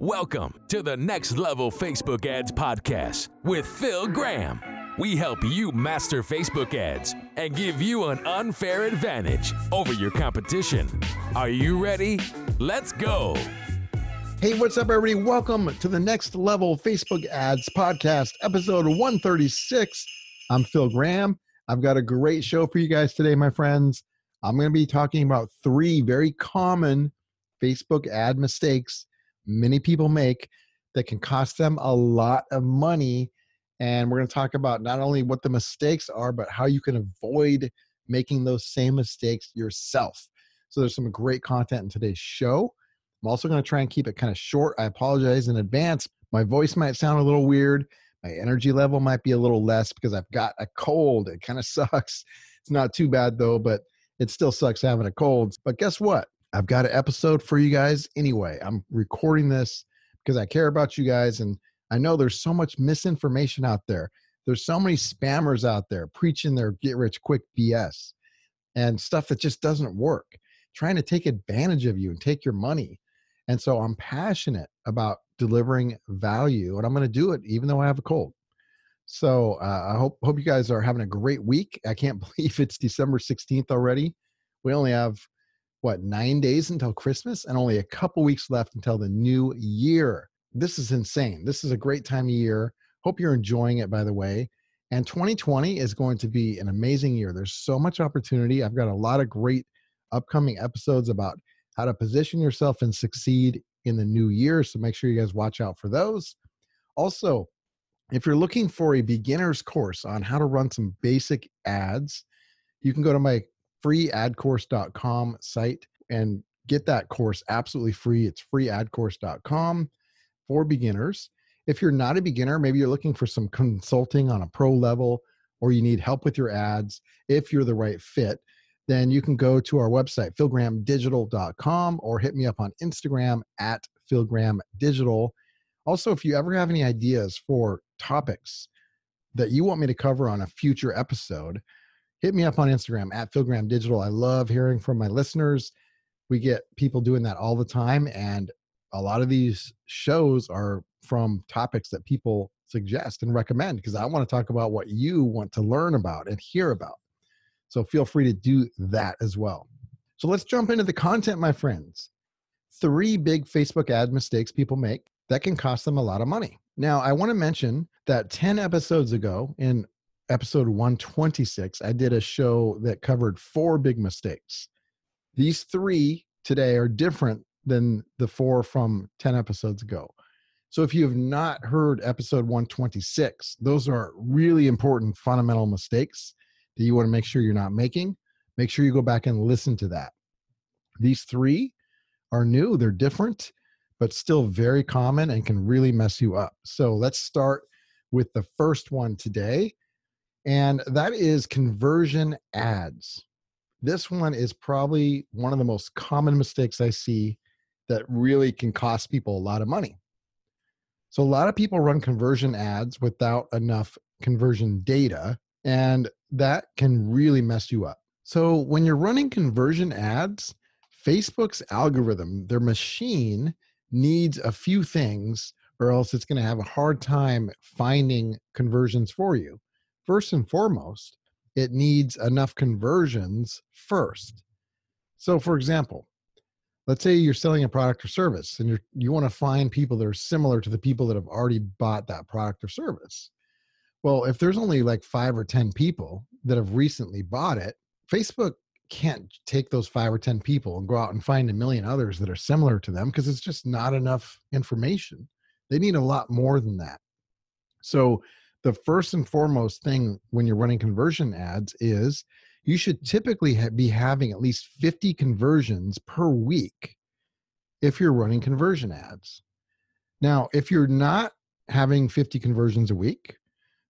Welcome to the Next Level Facebook Ads Podcast with Phil Graham. We help you master Facebook ads and give you an unfair advantage over your competition. Are you ready? Let's go. Hey, what's up, everybody? Welcome to the Next Level Facebook Ads Podcast, episode 136. I'm Phil Graham. I've got a great show for you guys today, my friends. I'm going to be talking about three very common Facebook ad mistakes many people make that can cost them a lot of money. And we're going to talk about not only what the mistakes are, but how you can avoid making those same mistakes yourself. So there's some great content in today's show. I'm also going to try and keep it kind of short. I apologize in advance. My voice might sound a little weird. My energy level might be a little less because I've got a cold. It kind of sucks. It's not too bad though, but it still sucks having a cold. But guess what? I've got an episode for you guys anyway. I'm recording this because I care about you guys and I know there's so much misinformation out there. There's so many spammers out there preaching their get rich quick BS and stuff that just doesn't work, trying to take advantage of you and take your money. And so I'm passionate about delivering value and I'm going to do it even though I have a cold. So uh, I hope hope you guys are having a great week. I can't believe it's December 16th already. We only have what nine days until Christmas and only a couple weeks left until the new year. This is insane. This is a great time of year. Hope you're enjoying it, by the way. And 2020 is going to be an amazing year. There's so much opportunity. I've got a lot of great upcoming episodes about how to position yourself and succeed in the new year. So make sure you guys watch out for those. Also, if you're looking for a beginner's course on how to run some basic ads, you can go to my freeadcourse.com site and get that course absolutely free. It's freeadcourse.com for beginners. If you're not a beginner, maybe you're looking for some consulting on a pro level or you need help with your ads, if you're the right fit, then you can go to our website, philgrahamdigital.com, or hit me up on Instagram at philgrahamdigital. Also, if you ever have any ideas for topics that you want me to cover on a future episode, hit me up on Instagram at Phil Graham Digital. I love hearing from my listeners. We get people doing that all the time. And a lot of these shows are from topics that people suggest and recommend because I want to talk about what you want to learn about and hear about. So feel free to do that as well. So let's jump into the content, my friends. Three big Facebook ad mistakes people make that can cost them a lot of money. Now, I want to mention that 10 episodes ago in episode 126, I did a show that covered four big mistakes. These three today are different than the four from 10 episodes ago. So if you have not heard episode 126, those are really important fundamental mistakes that you want to make sure you're not making. Make sure you go back and listen to that. These three are new, they're different, but still very common and can really mess you up. So let's start with the first one today and that is conversion ads. This one is probably one of the most common mistakes I see that really can cost people a lot of money. So, a lot of people run conversion ads without enough conversion data, and that can really mess you up. So, when you're running conversion ads, Facebook's algorithm, their machine, needs a few things, or else it's going to have a hard time finding conversions for you first and foremost, it needs enough conversions first. So, for example, let's say you're selling a product or service and you you want to find people that are similar to the people that have already bought that product or service. Well, if there's only like five or 10 people that have recently bought it, Facebook can't take those five or 10 people and go out and find a million others that are similar to them because it's just not enough information. They need a lot more than that. So, the first and foremost thing when you're running conversion ads is you should typically ha- be having at least 50 conversions per week if you're running conversion ads. Now, if you're not having 50 conversions a week,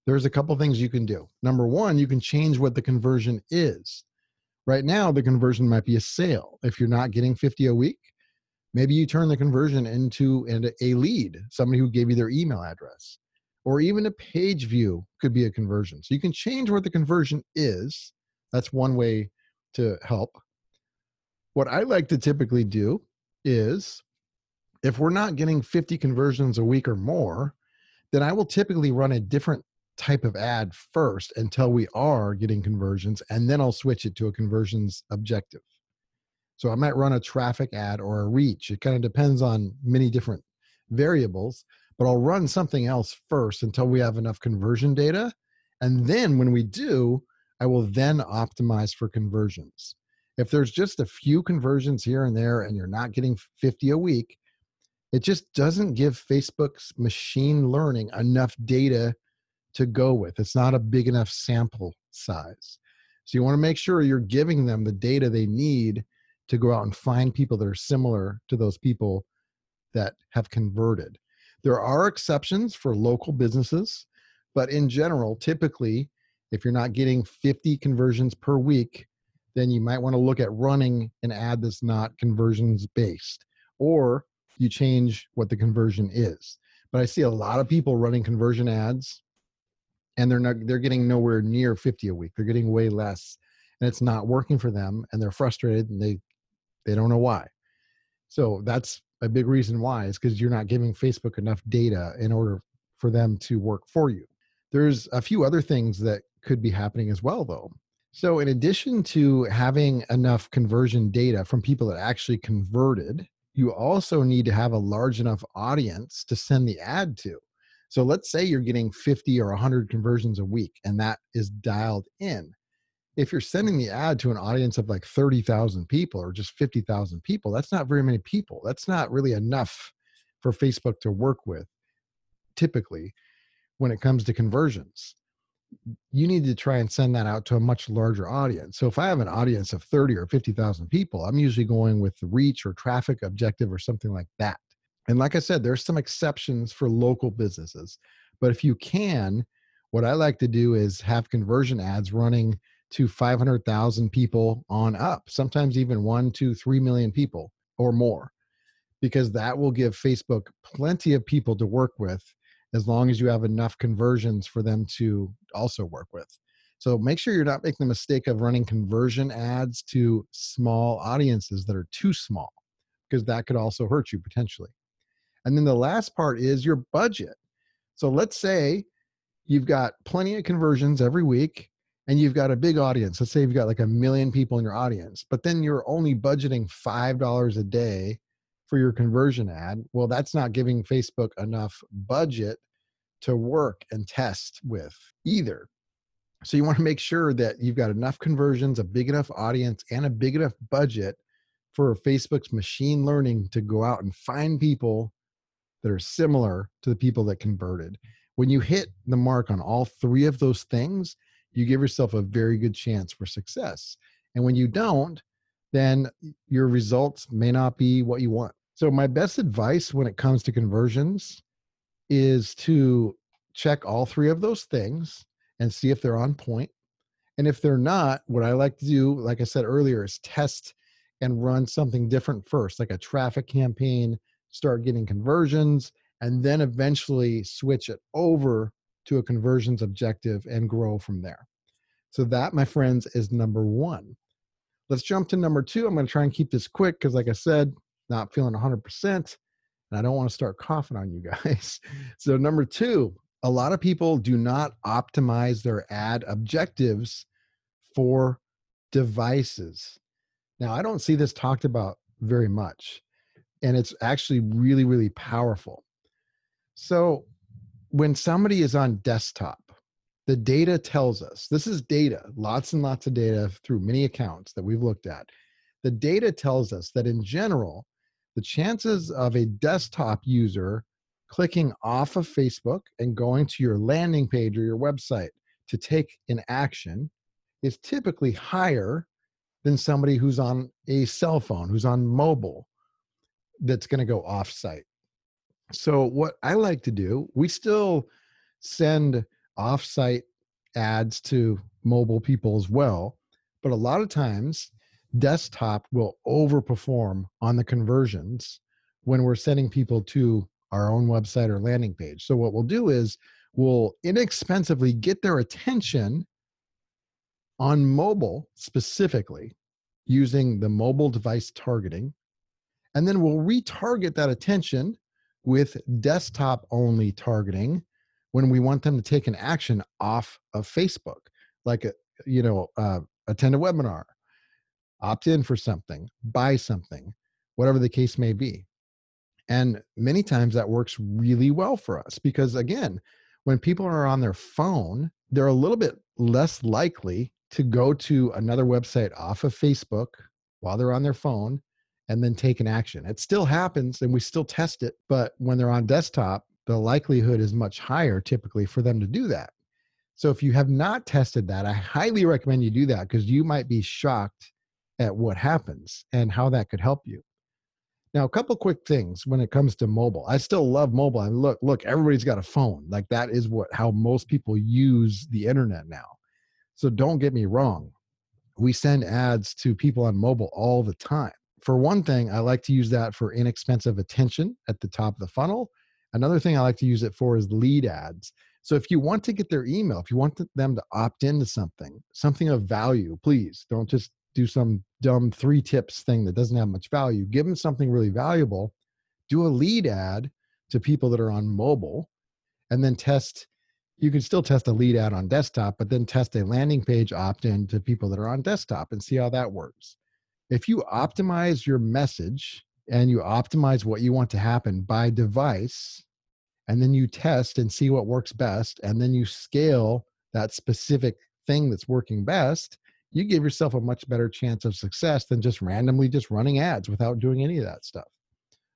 there's a couple things you can do. Number one, you can change what the conversion is. Right now, the conversion might be a sale. If you're not getting 50 a week, maybe you turn the conversion into a lead, somebody who gave you their email address or even a page view could be a conversion. So you can change what the conversion is. That's one way to help. What I like to typically do is If we're not getting 50 conversions a week or more, then I will typically run a different type of ad first until we are getting conversions, and then I'll switch it to a conversions objective. So I might run a traffic ad or a reach. It kind of depends on many different variables, but I'll run something else first until we have enough conversion data. And then when we do, I will then optimize for conversions. If there's just a few conversions here and there and you're not getting 50 a week, it just doesn't give Facebook's machine learning enough data to go with. It's not a big enough sample size. So you want to make sure you're giving them the data they need to go out and find people that are similar to those people that have converted. There are exceptions for local businesses, but in general, typically, if you're not getting 50 conversions per week, then you might want to look at running an ad that's not conversions based, or you change what the conversion is. But I see a lot of people running conversion ads and they're not they're getting nowhere near 50 a week. They're getting way less and it's not working for them and they're frustrated and they they don't know why. So that's a big reason why is because you're not giving Facebook enough data in order for them to work for you. There's a few other things that could be happening as well, though. So, in addition to having enough conversion data from people that actually converted, you also need to have a large enough audience to send the ad to. So, let's say you're getting 50 or 100 conversions a week, and that is dialed in if you're sending the ad to an audience of like 30,000 people or just 50,000 people, that's not very many people. That's not really enough for Facebook to work with typically when it comes to conversions. You need to try and send that out to a much larger audience. So if I have an audience of 30 or 50,000 people, I'm usually going with the reach or traffic objective or something like that. And like I said, there's some exceptions for local businesses. But if you can, what I like to do is have conversion ads running to 500,000 people on up, sometimes even one, two, three million people or more, because that will give Facebook plenty of people to work with as long as you have enough conversions for them to also work with. So make sure you're not making the mistake of running conversion ads to small audiences that are too small, because that could also hurt you potentially. And then the last part is your budget. So let's say you've got plenty of conversions every week and you've got a big audience let's say you've got like a million people in your audience but then you're only budgeting five dollars a day for your conversion ad well that's not giving facebook enough budget to work and test with either. So you want to make sure that you've got enough conversions a big enough audience and a big enough budget for facebook's machine learning to go out and find people that are similar to the people that converted. When you hit the mark on all three of those things you give yourself a very good chance for success. And when you don't, then your results may not be what you want. So, my best advice when it comes to conversions is to check all three of those things and see if they're on point. And if they're not, what I like to do, like I said earlier, is test and run something different first, like a traffic campaign, start getting conversions, and then eventually switch it over to a conversions objective and grow from there. So that, my friends, is number one. Let's jump to number two. I'm going to try and keep this quick because, like I said, not feeling 100%, and I don't want to start coughing on you guys. So, number two, a lot of people do not optimize their ad objectives for devices. Now, I don't see this talked about very much, and it's actually really, really powerful. So, when somebody is on desktop, the data tells us this is data, lots and lots of data through many accounts that we've looked at. The data tells us that in general, the chances of a desktop user clicking off of Facebook and going to your landing page or your website to take an action is typically higher than somebody who's on a cell phone, who's on mobile, that's going to go off site. So, what I like to do, we still send offsite ads to mobile people as well, but a lot of times desktop will overperform on the conversions when we're sending people to our own website or landing page. So, what we'll do is we'll inexpensively get their attention on mobile specifically using the mobile device targeting And then we'll retarget that attention with desktop only targeting when we want them to take an action off of Facebook, like a, you know, uh, attend a webinar, opt in for something, buy something, whatever the case may be. And many times that works really well for us because, again, when people are on their phone, they're a little bit less likely to go to another website off of Facebook while they're on their phone and then take an action. It still happens and we still test it, but when they're on desktop, the likelihood is much higher typically for them to do that. So if you have not tested that, I highly recommend you do that because you might be shocked at what happens and how that could help you. Now, a couple quick things when it comes to mobile. I still love mobile. I mean, look, look, everybody's got a phone. Like that is what how most people use the internet now. So don't get me wrong. We send ads to people on mobile all the time. For one thing, I like to use that for inexpensive attention at the top of the funnel. Another thing I like to use it for is lead ads. So if you want to get their email, if you want them to opt into something, something of value, please don't just do some dumb three tips thing that doesn't have much value. Give them something really valuable. Do a lead ad to people that are on mobile and then test. You can still test a lead ad on desktop, but then test a landing page opt in to people that are on desktop and see how that works. If you optimize your message and you optimize what you want to happen by device, and then you test and see what works best, and then you scale that specific thing that's working best, you give yourself a much better chance of success than just randomly just running ads without doing any of that stuff.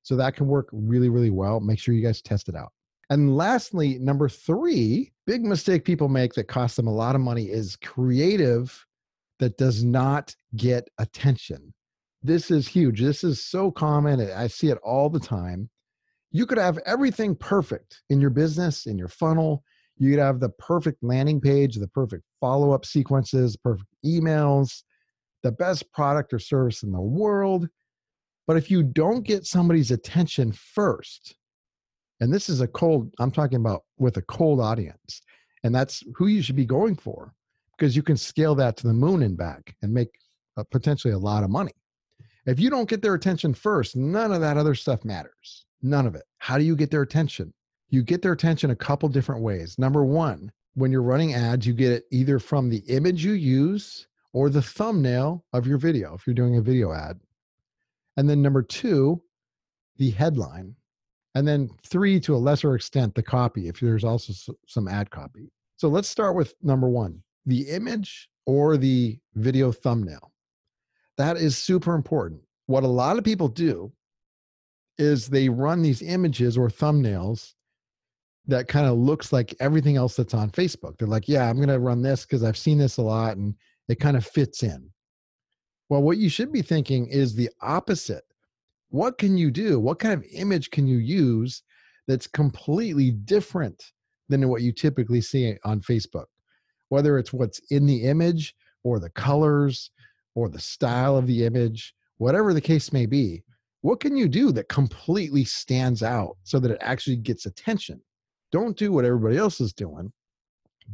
So that can work really, really well. Make sure you guys test it out. And lastly, number three, big mistake people make that costs them a lot of money is creative that does not get attention. This is huge. This is so common. I see it all the time. You could have everything perfect in your business, in your funnel, you could have the perfect landing page, the perfect follow up sequences, perfect emails, the best product or service in the world. But if you don't get somebody's attention first, and this is a cold, I'm talking about with a cold audience, and that's who you should be going for because you can scale that to the moon and back and make uh, potentially a lot of money. If you don't get their attention first, none of that other stuff matters. None of it. How do you get their attention? you get their attention a couple different ways. Number one, when you're running ads, you get it either from the image you use or the thumbnail of your video if you're doing a video ad. And then number two, the headline. And then three, to a lesser extent, the copy, if there's also some ad copy. So let's start with number one the image or the video thumbnail. That is super important. What a lot of people do is they run these images or thumbnails that kind of looks like everything else that's on Facebook. They're like, yeah, I'm going to run this because I've seen this a lot and it kind of fits in. Well, what you should be thinking is the opposite. What can you do? What kind of image can you use that's completely different than what you typically see on Facebook? Whether it's what's in the image or the colors or the style of the image, whatever the case may be, what can you do that completely stands out so that it actually gets attention? Don't do what everybody else is doing.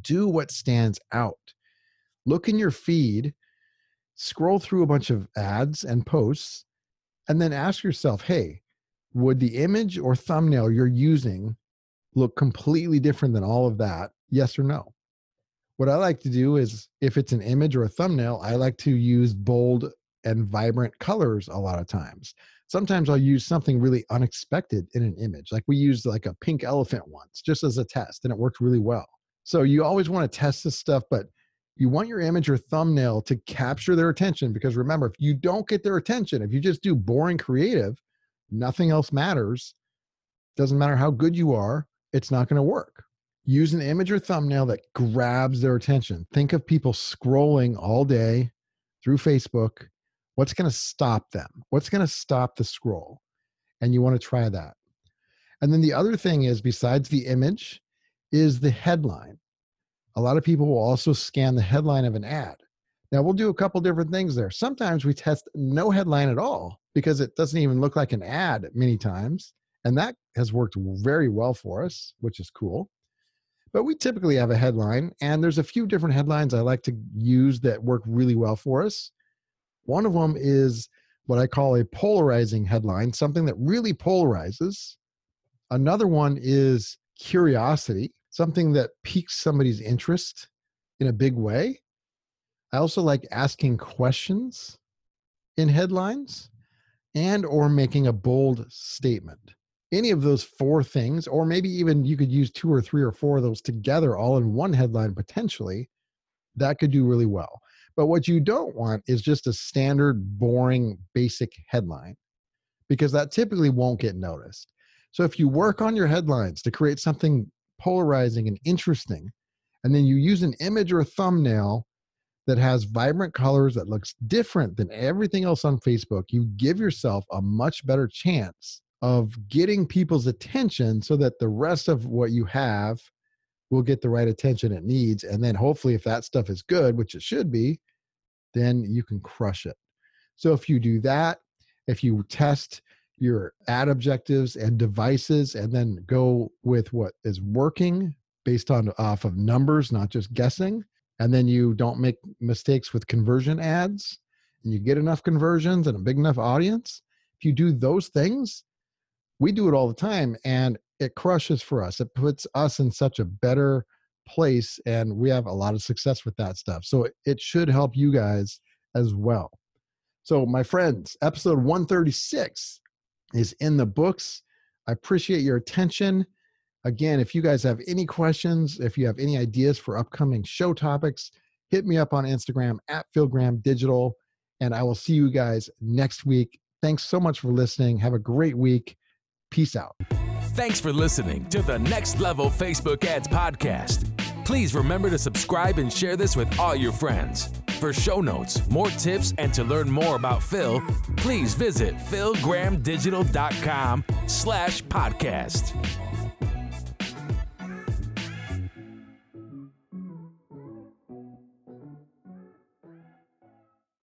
Do what stands out. Look in your feed, scroll through a bunch of ads and posts, and then ask yourself hey, would the image or thumbnail you're using look completely different than all of that? Yes or no? What I like to do is if it's an image or a thumbnail, I like to use bold and vibrant colors a lot of times sometimes I'll use something really unexpected in an image. Like we used like a pink elephant once just as a test and it worked really well. So you always want to test this stuff, but you want your image or thumbnail to capture their attention because remember, if you don't get their attention, if you just do boring creative, nothing else matters. Doesn't matter how good you are, it's not going to work. Use an image or thumbnail that grabs their attention. Think of people scrolling all day through Facebook What's going to stop them? What's going to stop the scroll? And you want to try that. And then the other thing is, besides the image, is the headline. A lot of people will also scan the headline of an ad. Now, we'll do a couple different things there. Sometimes we test no headline at all because it doesn't even look like an ad many times. And that has worked very well for us, which is cool. But we typically have a headline, and there's a few different headlines I like to use that work really well for us. One of them is what I call a polarizing headline, something that really polarizes. Another one is curiosity, something that piques somebody's interest in a big way. I also like asking questions in headlines and or making a bold statement. Any of those four things or maybe even you could use two or three or four of those together all in one headline potentially that could do really well. But what you don't want is just a standard boring basic headline because that typically won't get noticed. So if you work on your headlines to create something polarizing and interesting and then you use an image or a thumbnail that has vibrant colors that looks different than everything else on Facebook, you give yourself a much better chance of getting people's attention so that the rest of what you have will get the right attention it needs. And then hopefully, if that stuff is good, which it should be, then you can crush it. So if you do that, if you test your ad objectives and devices and then go with what is working based on off of numbers, not just guessing, and then you don't make mistakes with conversion ads and you get enough conversions and a big enough audience, if you do those things, we do it all the time and it crushes for us. It puts us in such a better place and we have a lot of success with that stuff. So it should help you guys as well. So, my friends, episode 136 is in the books. I appreciate your attention. Again, if you guys have any questions, if you have any ideas for upcoming show topics, hit me up on Instagram at Phil Graham Digital, and I will see you guys next week. Thanks so much for listening. Have a great week. Peace out. Thanks for listening to the Next Level Facebook Ads Podcast. Please remember to subscribe and share this with all your friends. For show notes, more tips, and to learn more about Phil, please visit philgrahamdigital.com slash podcast.